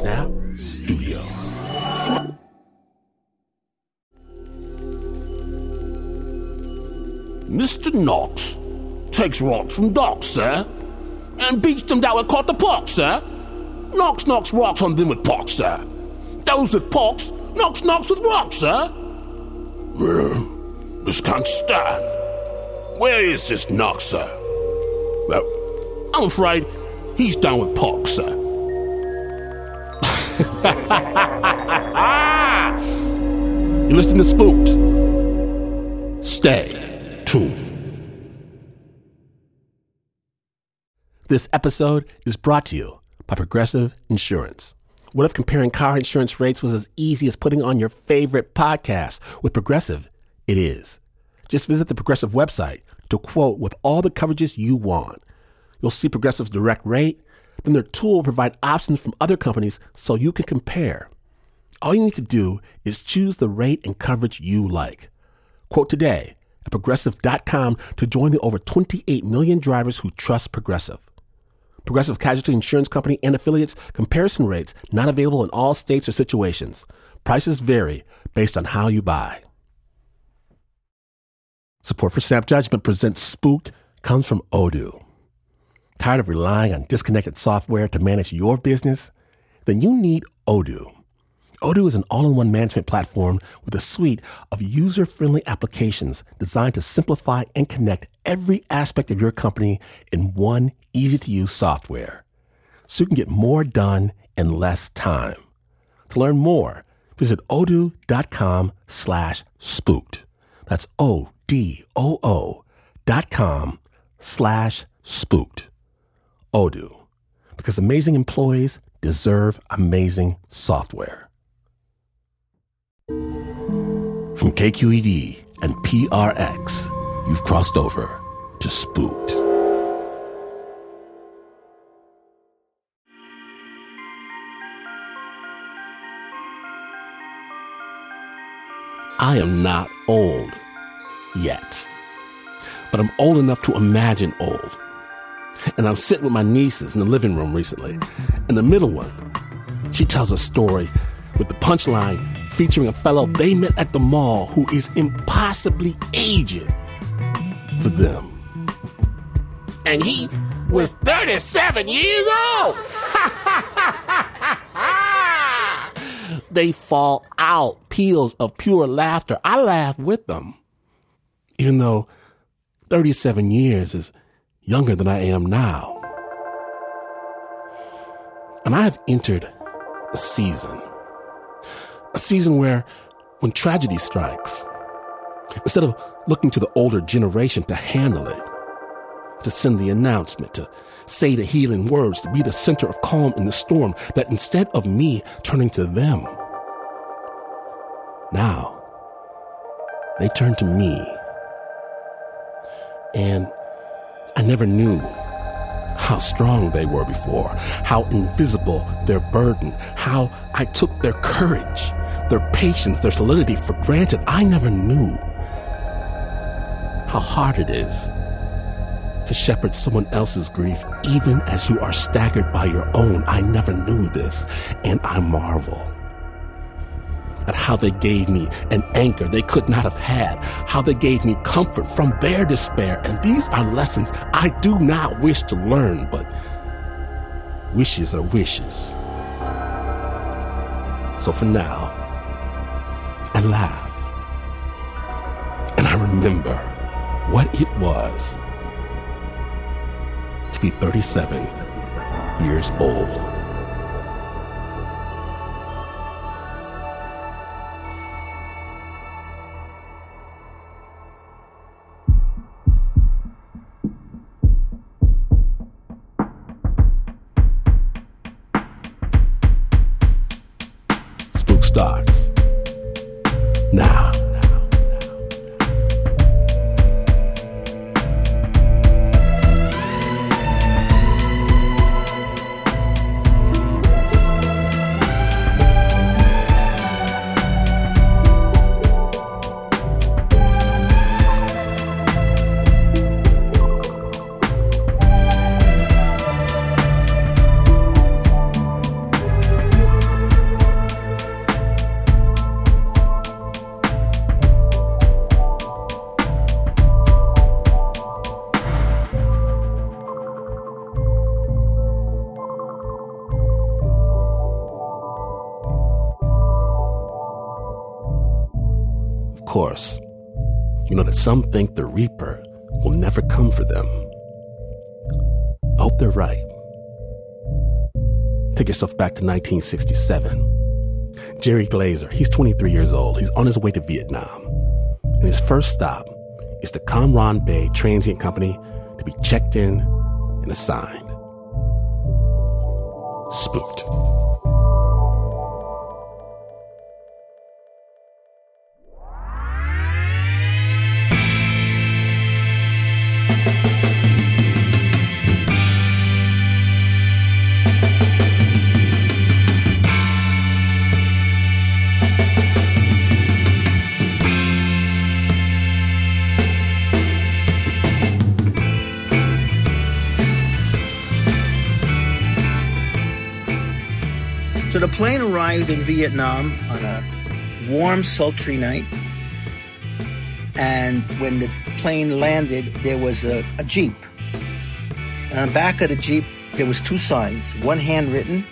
Snap Studios. Mr. Knox takes rocks from docks, sir, and beats them down with caught the pox, sir. Knox knocks rocks on them with pox, sir. Those with pox knocks knocks with rocks, sir. This can't stand. Where is this Knox, sir? Well, I'm afraid he's down with pox, sir. You're listening to Spooked. Stay tuned. This episode is brought to you by Progressive Insurance. What if comparing car insurance rates was as easy as putting on your favorite podcast? With Progressive, it is. Just visit the Progressive website to quote with all the coverages you want. You'll see Progressive's direct rate, then their tool will provide options from other companies so you can compare. All you need to do is choose the rate and coverage you like. Quote today at progressive.com to join the over 28 million drivers who trust Progressive. Progressive Casualty Insurance Company and affiliates comparison rates not available in all states or situations. Prices vary based on how you buy. Support for Snap Judgment presents Spooked comes from Odoo. Tired of relying on disconnected software to manage your business? Then you need Odoo. Odoo is an all in one management platform with a suite of user friendly applications designed to simplify and connect every aspect of your company in one easy to use software so you can get more done in less time. To learn more, visit odoo.com slash spooked. That's O D O O dot com slash spooked. Odoo, because amazing employees deserve amazing software. From KQED and PRX, you've crossed over to Spooked. I am not old yet, but I'm old enough to imagine old. And I'm sitting with my nieces in the living room recently, and the middle one, she tells a story with the punchline featuring a fellow they met at the mall who is impossibly aged for them. And he was 37 years old. they fall out, peals of pure laughter. I laugh with them, even though 37 years is younger than I am now. And I have entered a season, a season where when tragedy strikes, instead of looking to the older generation to handle it, to send the announcement, to say the healing words, to be the center of calm in the storm, that instead of me turning to them, now they turn to me. And I never knew how strong they were before, how invisible their burden, how I took their courage, their patience, their solidity for granted. I never knew how hard it is to shepherd someone else's grief, even as you are staggered by your own. I never knew this, and I marvel at how they gave me an anchor they could not have had, how they gave me comfort from their despair. And these are lessons I do not wish to learn, but wishes are wishes. So for now, I laugh. And I remember what it was to be 37 years old. Now. Some think the Reaper will never come for them. I hope they're right. Take yourself back to 1967. Jerry Glazer, he's 23 years old. He's on his way to Vietnam. And his first stop is the Cam Ranh Bay Transient Company to be checked in and assigned. Spooked. Plane arrived in Vietnam on a warm, sultry night. And when the plane landed, there was a, a Jeep. And on the back of the Jeep, there was two signs. One handwritten,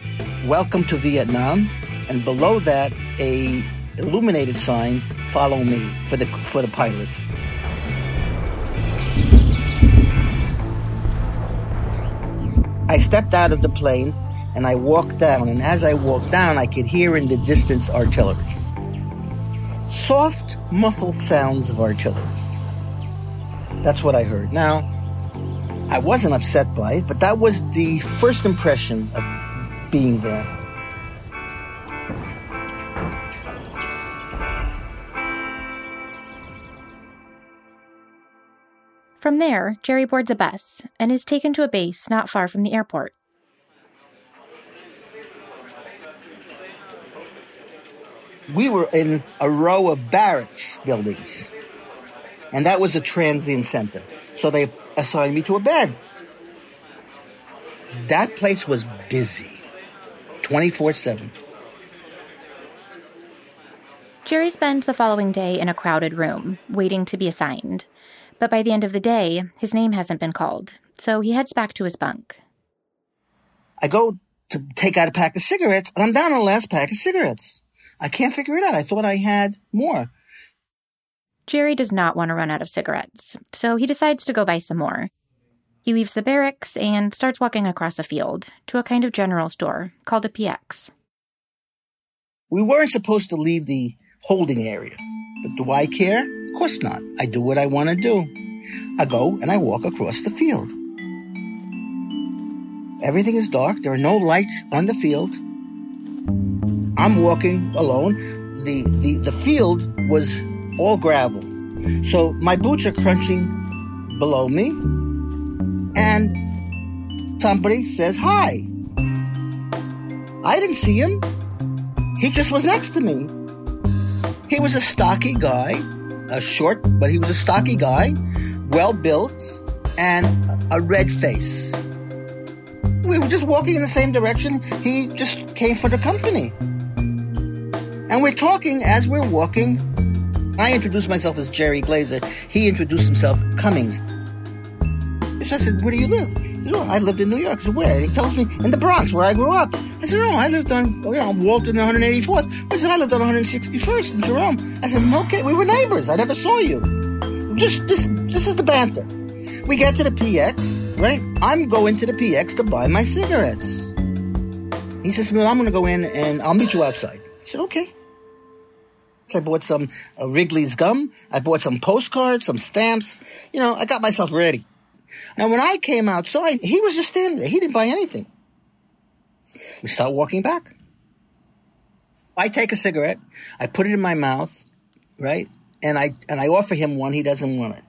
Welcome to Vietnam. And below that, a illuminated sign, Follow me, for the, for the pilot. I stepped out of the plane and I walked down. And as I walked down, I could hear in the distance artillery. Soft, muffled sounds of artillery. That's what I heard. Now, I wasn't upset by it, but that was the first impression of being there. From there, Jerry boards a bus and is taken to a base not far from the airport. We were in a row of barracks buildings, and that was a transient center. So they assigned me to a bed. That place was busy 24 7. Jerry spends the following day in a crowded room, waiting to be assigned. But by the end of the day, his name hasn't been called, so he heads back to his bunk. I go to take out a pack of cigarettes, and I'm down on the last pack of cigarettes. I can't figure it out. I thought I had more. Jerry does not want to run out of cigarettes, so he decides to go buy some more. He leaves the barracks and starts walking across a field to a kind of general store called a PX. We weren't supposed to leave the holding area. But do I care? Of course not. I do what I want to do. I go and I walk across the field. Everything is dark. There are no lights on the field. I'm walking alone. The, the, the field was all gravel. So my boots are crunching below me. And somebody says hi. I didn't see him. He just was next to me. He was a stocky guy, a short, but he was a stocky guy, well built, and a red face. We were just walking in the same direction. He just came for the company. And we're talking as we're walking. I introduced myself as Jerry Glazer. He introduced himself Cummings. So I said, Where do you live? He said, oh, I lived in New York. I said, Where? he tells me, In the Bronx, where I grew up. I said, No, I lived on, you know, Walton 184th. I said, I lived on 161st in Jerome. I said, okay, we were neighbors. I never saw you. Just, this, this is the banter. We get to the PX, right? I'm going to the PX to buy my cigarettes. He says, Well, I'm going to go in and I'll meet you outside. I said, Okay. I bought some uh, Wrigley's gum. I bought some postcards, some stamps. You know, I got myself ready. Now, when I came outside, he was just standing there. He didn't buy anything. We start walking back. I take a cigarette, I put it in my mouth, right? And I and I offer him one. He doesn't want it,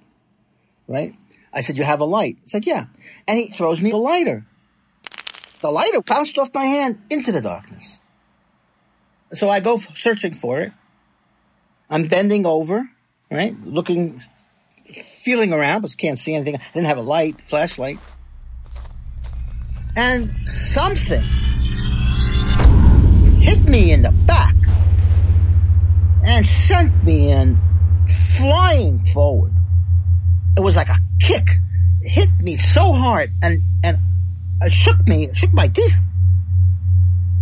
right? I said, "You have a light?" He said, "Yeah." And he throws me a lighter. The lighter bounced off my hand into the darkness. So I go searching for it. I'm bending over, right? Looking, feeling around, but can't see anything. I didn't have a light, flashlight. And something hit me in the back and sent me in flying forward. It was like a kick. It hit me so hard and, and it shook me, it shook my teeth.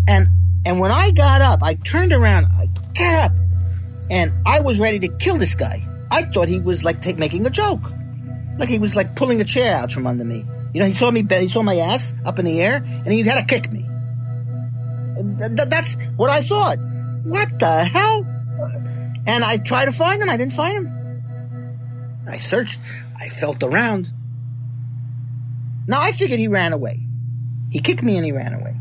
And, and when I got up, I turned around, I got up, And I was ready to kill this guy. I thought he was like making a joke. Like he was like pulling a chair out from under me. You know, he saw me, he saw my ass up in the air and he had to kick me. Th- that's what I thought. What the hell? Uh, and I tried to find him. I didn't find him. I searched. I felt around. Now I figured he ran away. He kicked me and he ran away.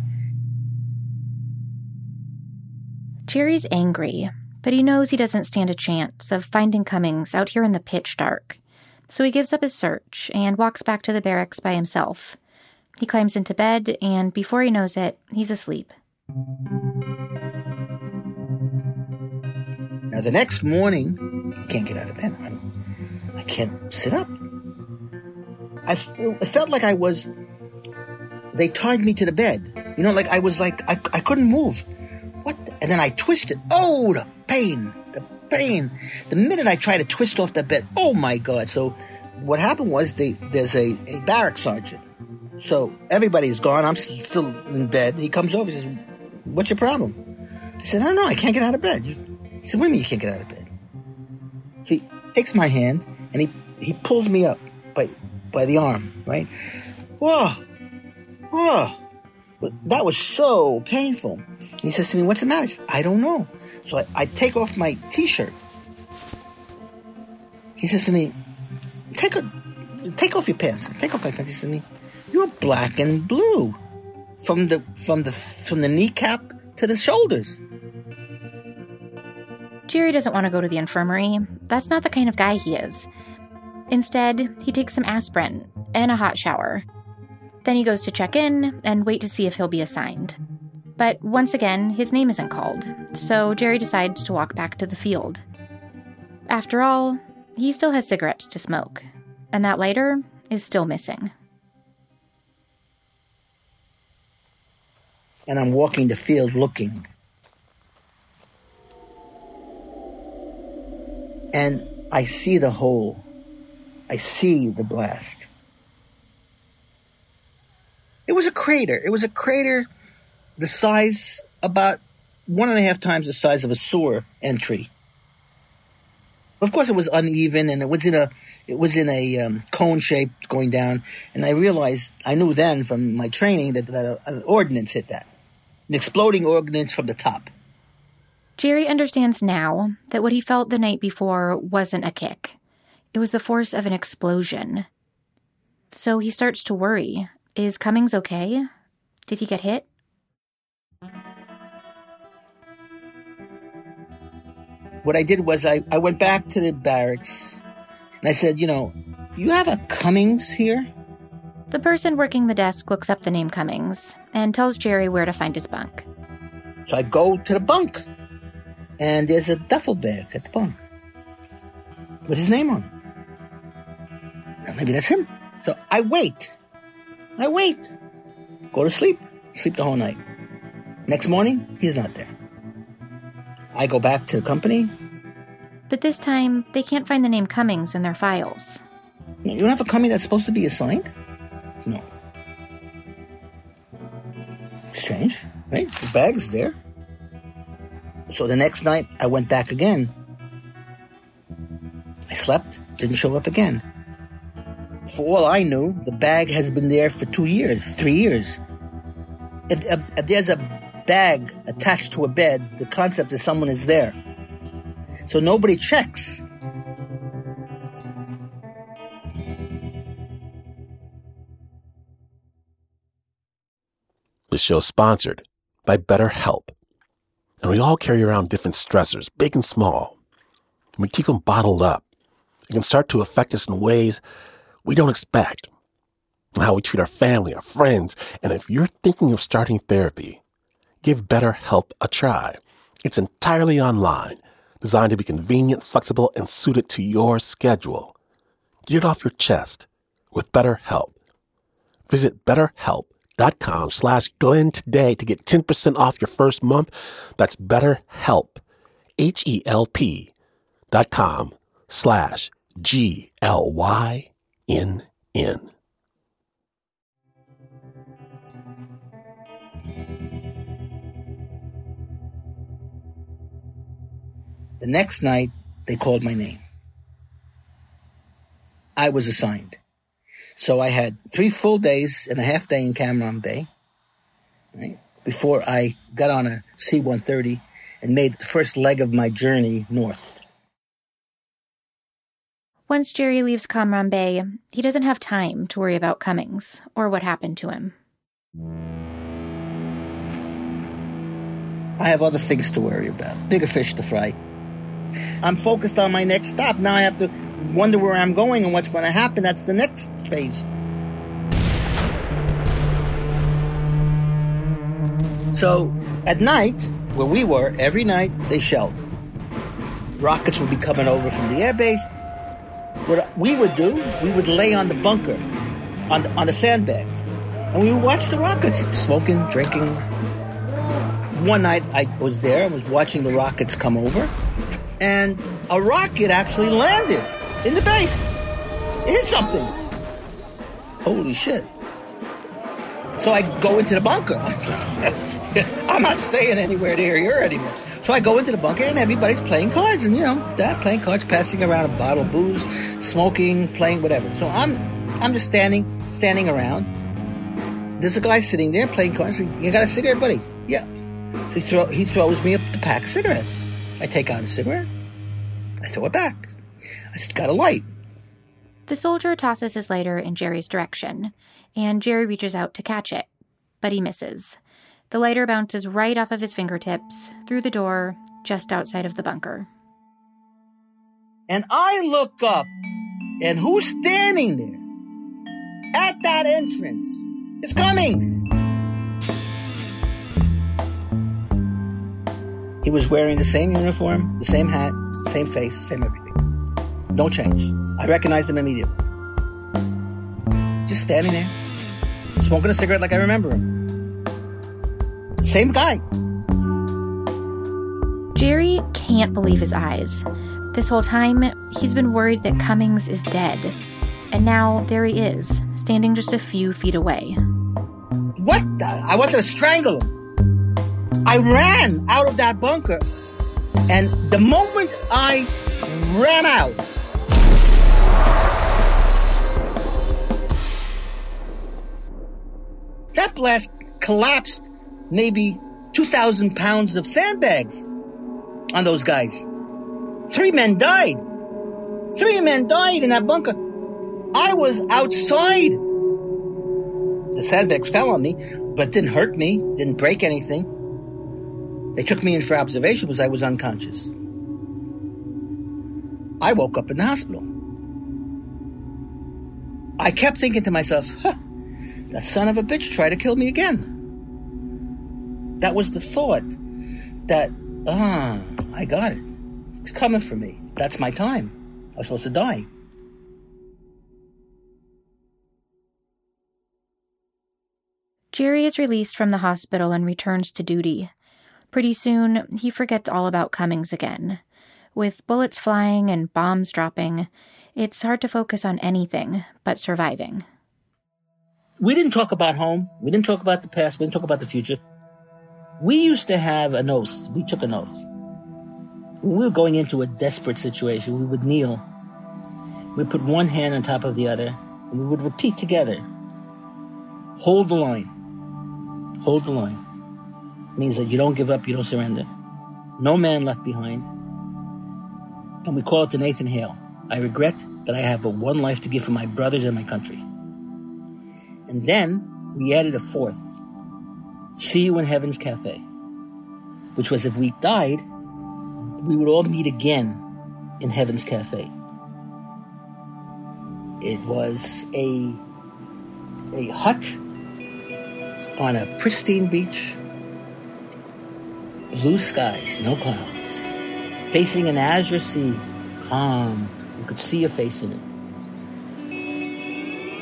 Jerry's angry, but he knows he doesn't stand a chance of finding Cummings out here in the pitch dark. So he gives up his search and walks back to the barracks by himself. He climbs into bed, and before he knows it, he's asleep. Now, the next morning, I can't get out of bed. I'm, I can't sit up. I felt like I was. They tied me to the bed. You know, like I was like I, I couldn't move. What? The, and then I twisted. Oh, the pain, the pain. The minute I tried to twist off the bed, oh my god! So, what happened was there's a, a barrack sergeant. So everybody's gone. I'm still in bed. He comes over. He says, "What's your problem?" I said, "I don't know. I can't get out of bed." He said, "What do you mean you can't get out of bed?" So he takes my hand and he he pulls me up by by the arm, right? Whoa, whoa. That was so painful. He says to me, What's the matter? I, I don't know. So I, I take off my t shirt. He says to me, Take a, take off your pants. Take off my pants. He says to me, You're black and blue. From the from the from the kneecap to the shoulders. Jerry doesn't want to go to the infirmary. That's not the kind of guy he is. Instead, he takes some aspirin and a hot shower. Then he goes to check in and wait to see if he'll be assigned. But once again, his name isn't called, so Jerry decides to walk back to the field. After all, he still has cigarettes to smoke, and that lighter is still missing. And I'm walking the field looking. And I see the hole. I see the blast. It was a crater. It was a crater the size about one and a half times the size of a sewer entry. Of course, it was uneven and it was in a it was in a um, cone shape going down. And I realized I knew then from my training that, that an ordnance hit that, an exploding ordnance from the top. Jerry understands now that what he felt the night before wasn't a kick. It was the force of an explosion. So he starts to worry. Is Cummings okay? Did he get hit? What I did was I, I went back to the barracks and I said, you know, you have a Cummings here? The person working the desk looks up the name Cummings and tells Jerry where to find his bunk. So I go to the bunk and there's a duffel bag at the bunk with his name on it. Now, maybe that's him. So I wait. I wait. Go to sleep. Sleep the whole night. Next morning, he's not there. I go back to the company. But this time, they can't find the name Cummings in their files. You don't have a Cummings that's supposed to be assigned? No. Strange, right? The bag's there. So the next night, I went back again. I slept, didn't show up again. For all I knew, the bag has been there for two years, three years. If, if, if there's a bag attached to a bed, the concept is someone is there. So nobody checks. The show sponsored by BetterHelp. And we all carry around different stressors, big and small. And we keep them bottled up. It can start to affect us in ways we don't expect. How we treat our family, our friends. And if you're thinking of starting therapy, give BetterHelp a try. It's entirely online, designed to be convenient, flexible, and suited to your schedule. Get it off your chest with BetterHelp. Visit betterhelp.com slash Glynn today to get 10% off your first month. That's BetterHelp, H-E-L-P dot com slash G-L-Y-N-N. The next night, they called my name. I was assigned. So I had three full days and a half day in Cam Ranh Bay right, before I got on a C 130 and made the first leg of my journey north. Once Jerry leaves Cam Ranh Bay, he doesn't have time to worry about Cummings or what happened to him. I have other things to worry about, bigger fish to fry. I'm focused on my next stop. Now I have to wonder where I'm going and what's going to happen. That's the next phase. So at night, where we were, every night they shelled. Rockets would be coming over from the airbase. What we would do, we would lay on the bunker, on the, on the sandbags, and we would watch the rockets, smoking, drinking. One night I was there, I was watching the rockets come over, and a rocket actually landed in the base. It hit something. Holy shit. So I go into the bunker. I'm not staying anywhere near here anymore. So I go into the bunker and everybody's playing cards and you know, that playing cards, passing around a bottle of booze, smoking, playing whatever. So I'm I'm just standing standing around. There's a guy sitting there playing cards. You got a cigarette, buddy? Yeah. So he, throw, he throws me a pack of cigarettes. I take out a cigarette. I throw it back. I got a light. The soldier tosses his lighter in Jerry's direction, and Jerry reaches out to catch it, but he misses. The lighter bounces right off of his fingertips, through the door, just outside of the bunker. And I look up, and who's standing there? At that entrance. It's Cummings. He was wearing the same uniform, the same hat, same face, same everything. No change. I recognized him immediately. Just standing there, smoking a cigarette like I remember him. Same guy. Jerry can't believe his eyes. This whole time, he's been worried that Cummings is dead. And now there he is, standing just a few feet away. What the? I wanted to strangle him. I ran out of that bunker. And the moment I ran out, that blast collapsed maybe 2,000 pounds of sandbags on those guys. Three men died. Three men died in that bunker. I was outside. The sandbags fell on me, but didn't hurt me, didn't break anything. They took me in for observation because I was unconscious. I woke up in the hospital. I kept thinking to myself, huh, that son of a bitch tried to kill me again. That was the thought that, ah, I got it. It's coming for me. That's my time. I was supposed to die. Jerry is released from the hospital and returns to duty. Pretty soon, he forgets all about Cummings again. With bullets flying and bombs dropping, it's hard to focus on anything but surviving. We didn't talk about home. We didn't talk about the past. We didn't talk about the future. We used to have an oath. We took an oath. When we were going into a desperate situation, we would kneel. We'd put one hand on top of the other, and we would repeat together hold the line. Hold the line. Means that you don't give up, you don't surrender. No man left behind. And we call it the Nathan Hale. I regret that I have but one life to give for my brothers and my country. And then we added a fourth See you in Heaven's Cafe, which was if we died, we would all meet again in Heaven's Cafe. It was a, a hut on a pristine beach, blue skies, no clouds, facing an azure sea, calm. You could see a face in it.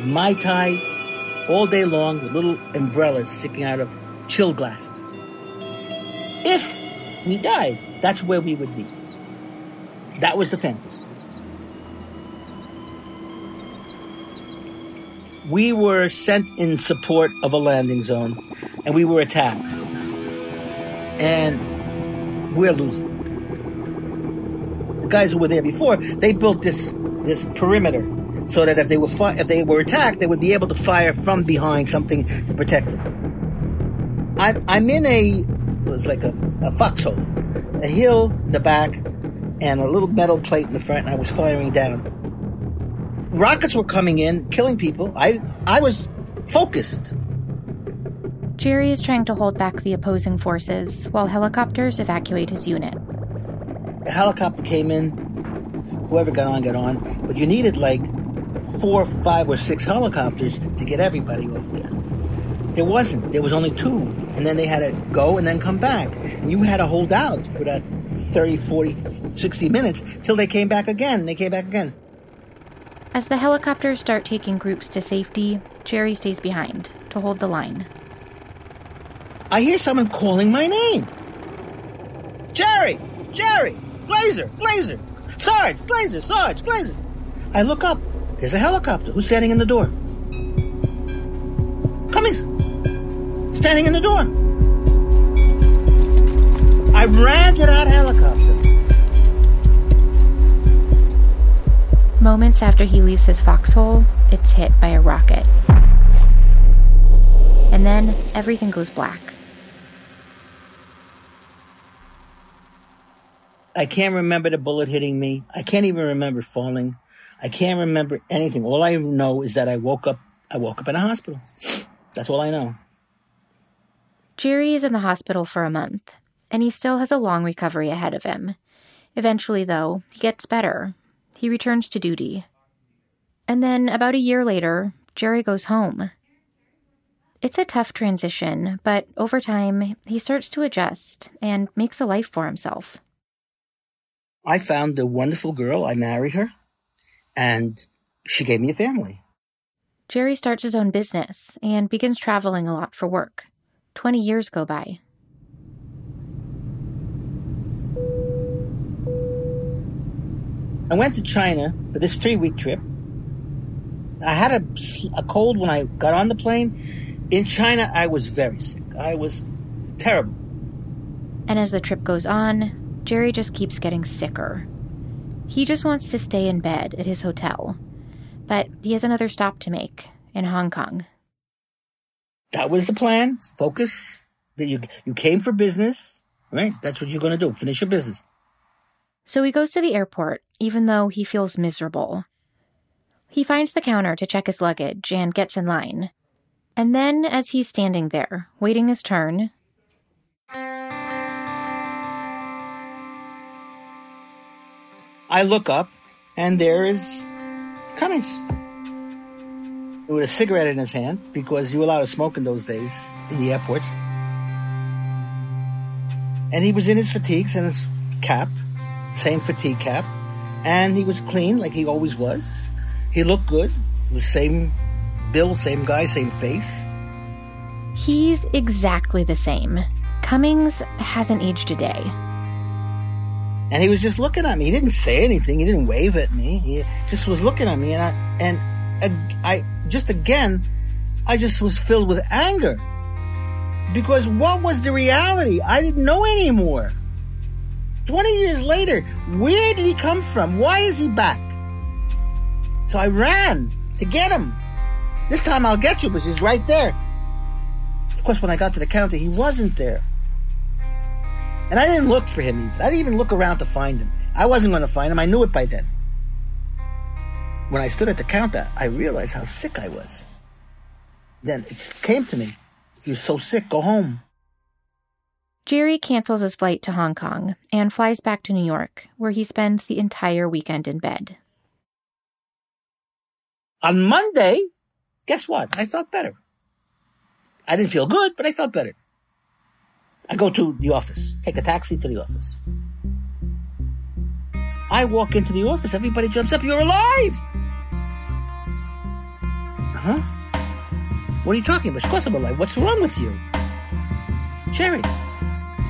Mai Tais all day long with little umbrellas sticking out of chill glasses. If we died, that's where we would be. That was the fantasy. We were sent in support of a landing zone and we were attacked. And we're losing. the guys who were there before, they built this this perimeter so that if they were fi- if they were attacked, they would be able to fire from behind something to protect them. I'm I'm in a it was like a, a foxhole, a hill in the back, and a little metal plate in the front, and I was firing down. Rockets were coming in, killing people. I I was focused. Jerry is trying to hold back the opposing forces while helicopters evacuate his unit. A helicopter came in, whoever got on got on, but you needed like four, five, or six helicopters to get everybody off there. There wasn't. There was only two. And then they had to go and then come back. And you had to hold out for that 30, 40, 60 minutes till they came back again. They came back again. As the helicopters start taking groups to safety, Jerry stays behind to hold the line. I hear someone calling my name. Jerry! Jerry! Glazer! Glazer! Sarge! Glazer! Sarge! Glazer! I look up. There's a helicopter. Who's standing in the door? Cummings! Standing in the door. I ran to that helicopter. Moments after he leaves his foxhole, it's hit by a rocket. And then everything goes black. I can't remember the bullet hitting me. I can't even remember falling. I can't remember anything. All I know is that I woke up. I woke up in a hospital. That's all I know. Jerry is in the hospital for a month, and he still has a long recovery ahead of him. Eventually, though, he gets better. He returns to duty. And then, about a year later, Jerry goes home. It's a tough transition, but over time, he starts to adjust and makes a life for himself. I found a wonderful girl. I married her, and she gave me a family. Jerry starts his own business and begins traveling a lot for work. 20 years go by. I went to China for this three week trip. I had a, a cold when I got on the plane. In China, I was very sick. I was terrible. And as the trip goes on, Jerry just keeps getting sicker. He just wants to stay in bed at his hotel. But he has another stop to make in Hong Kong. That was the plan. Focus. You you came for business, right? That's what you're going to do. Finish your business. So he goes to the airport, even though he feels miserable. He finds the counter to check his luggage and gets in line. And then, as he's standing there, waiting his turn, I look up, and there is Cummings. With a cigarette in his hand, because you were allowed to smoke in those days in the airports. And he was in his fatigues and his cap, same fatigue cap, and he was clean like he always was. He looked good. He was same build, same guy, same face. he's exactly the same. Cummings hasn't aged a day. And he was just looking at me. He didn't say anything. He didn't wave at me. He just was looking at me, and I and I, just again, I just was filled with anger because what was the reality? I didn't know anymore. Twenty years later, where did he come from? Why is he back? So I ran to get him. This time I'll get you because he's right there. Of course, when I got to the counter, he wasn't there. And I didn't look for him. Either. I didn't even look around to find him. I wasn't going to find him. I knew it by then. When I stood at the counter, I realized how sick I was. Then it came to me. You're so sick, go home. Jerry cancels his flight to Hong Kong and flies back to New York, where he spends the entire weekend in bed. On Monday, guess what? I felt better. I didn't feel good, but I felt better. I go to the office, take a taxi to the office. I walk into the office, everybody jumps up, you're alive! Huh? What are you talking about? Of course I'm alive. What's wrong with you? Jerry,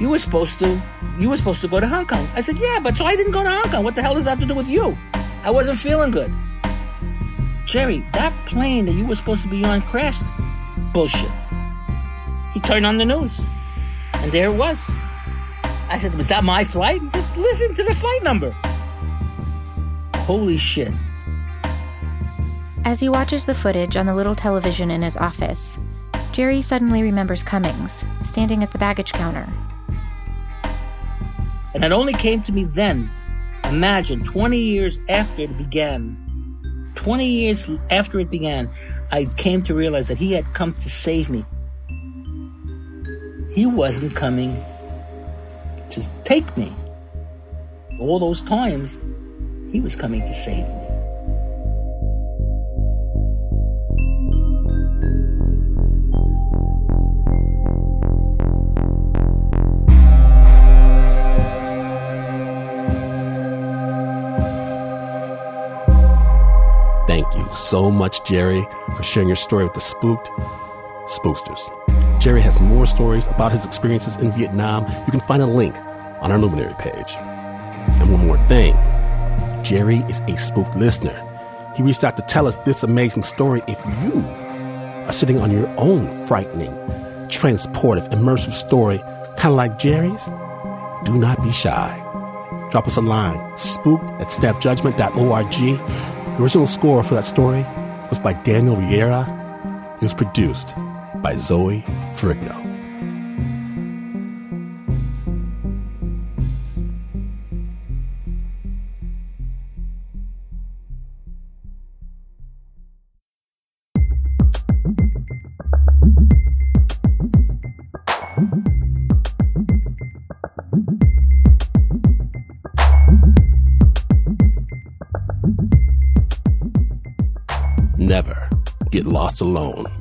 you were supposed to, you were supposed to go to Hong Kong. I said, yeah, but so I didn't go to Hong Kong. What the hell does that have to do with you? I wasn't feeling good. Jerry, that plane that you were supposed to be on crashed. Bullshit. He turned on the news. And there it was. I said, Was that my flight? He says, Listen to the flight number. Holy shit. As he watches the footage on the little television in his office, Jerry suddenly remembers Cummings, standing at the baggage counter. And it only came to me then. Imagine 20 years after it began. 20 years after it began, I came to realize that he had come to save me. He wasn't coming to take me. All those times, he was coming to save me. Thank you so much, Jerry, for sharing your story with the spooked spooksters. Jerry has more stories about his experiences in Vietnam. You can find a link on our Luminary page. And one more thing Jerry is a spooked listener. He reached out to tell us this amazing story. If you are sitting on your own frightening, transportive, immersive story, kind of like Jerry's, do not be shy. Drop us a line, spooked at snapjudgment.org. The original score for that story was by Daniel Riera. It was produced by Zoe Ferrigno. Never get lost alone.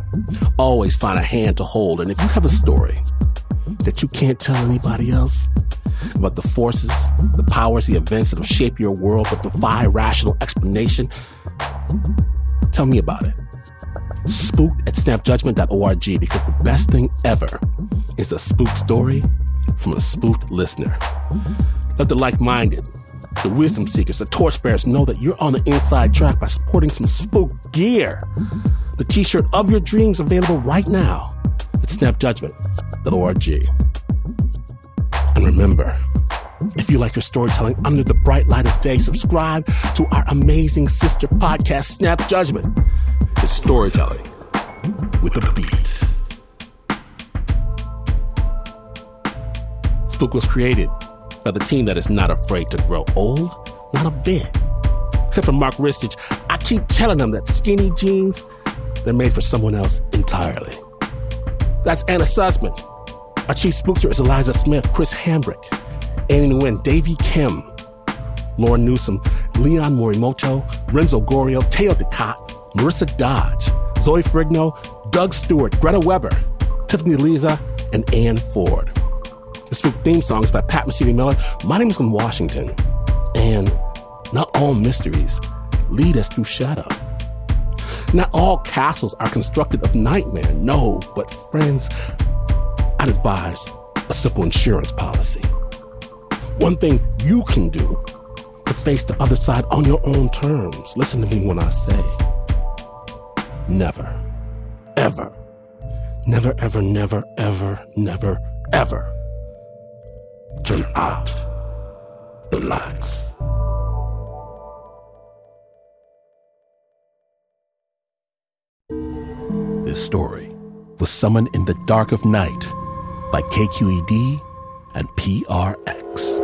Always find a hand to hold. And if you have a story that you can't tell anybody else about the forces, the powers, the events that have shaped your world but defy rational explanation, tell me about it. Spooked at snapjudgment.org because the best thing ever is a spook story from a spooked listener. Let the like minded the wisdom seekers, the torchbearers know that you're on the inside track by sporting some spook gear. The t shirt of your dreams available right now at snapjudgment.org. And remember, if you like your storytelling under the bright light of day, subscribe to our amazing sister podcast, Snap Judgment. It's storytelling with a beat. Spook was created by the team that is not afraid to grow old, not a bit. Except for Mark Ristich, I keep telling them that skinny jeans, they're made for someone else entirely. That's Anna Sussman. Our chief spookster is Eliza Smith, Chris Hambrick, Annie Nguyen, Davey Kim, Lauren Newsom, Leon Morimoto, Renzo Gorio, Teo Ducot, Marissa Dodge, Zoe Ferrigno, Doug Stewart, Greta Weber, Tiffany Leza, and Ann Ford. The Spook theme song is by Pat Mesiti-Miller. My name is Glynn Washington. And not all mysteries lead us through shadow. Not all castles are constructed of nightmare, no, but friends, I'd advise a simple insurance policy. One thing you can do to face the other side on your own terms. Listen to me when I say never, ever, never, ever, never, ever, never, ever turn out the lights. This story was summoned in the dark of night by KQED and PRX.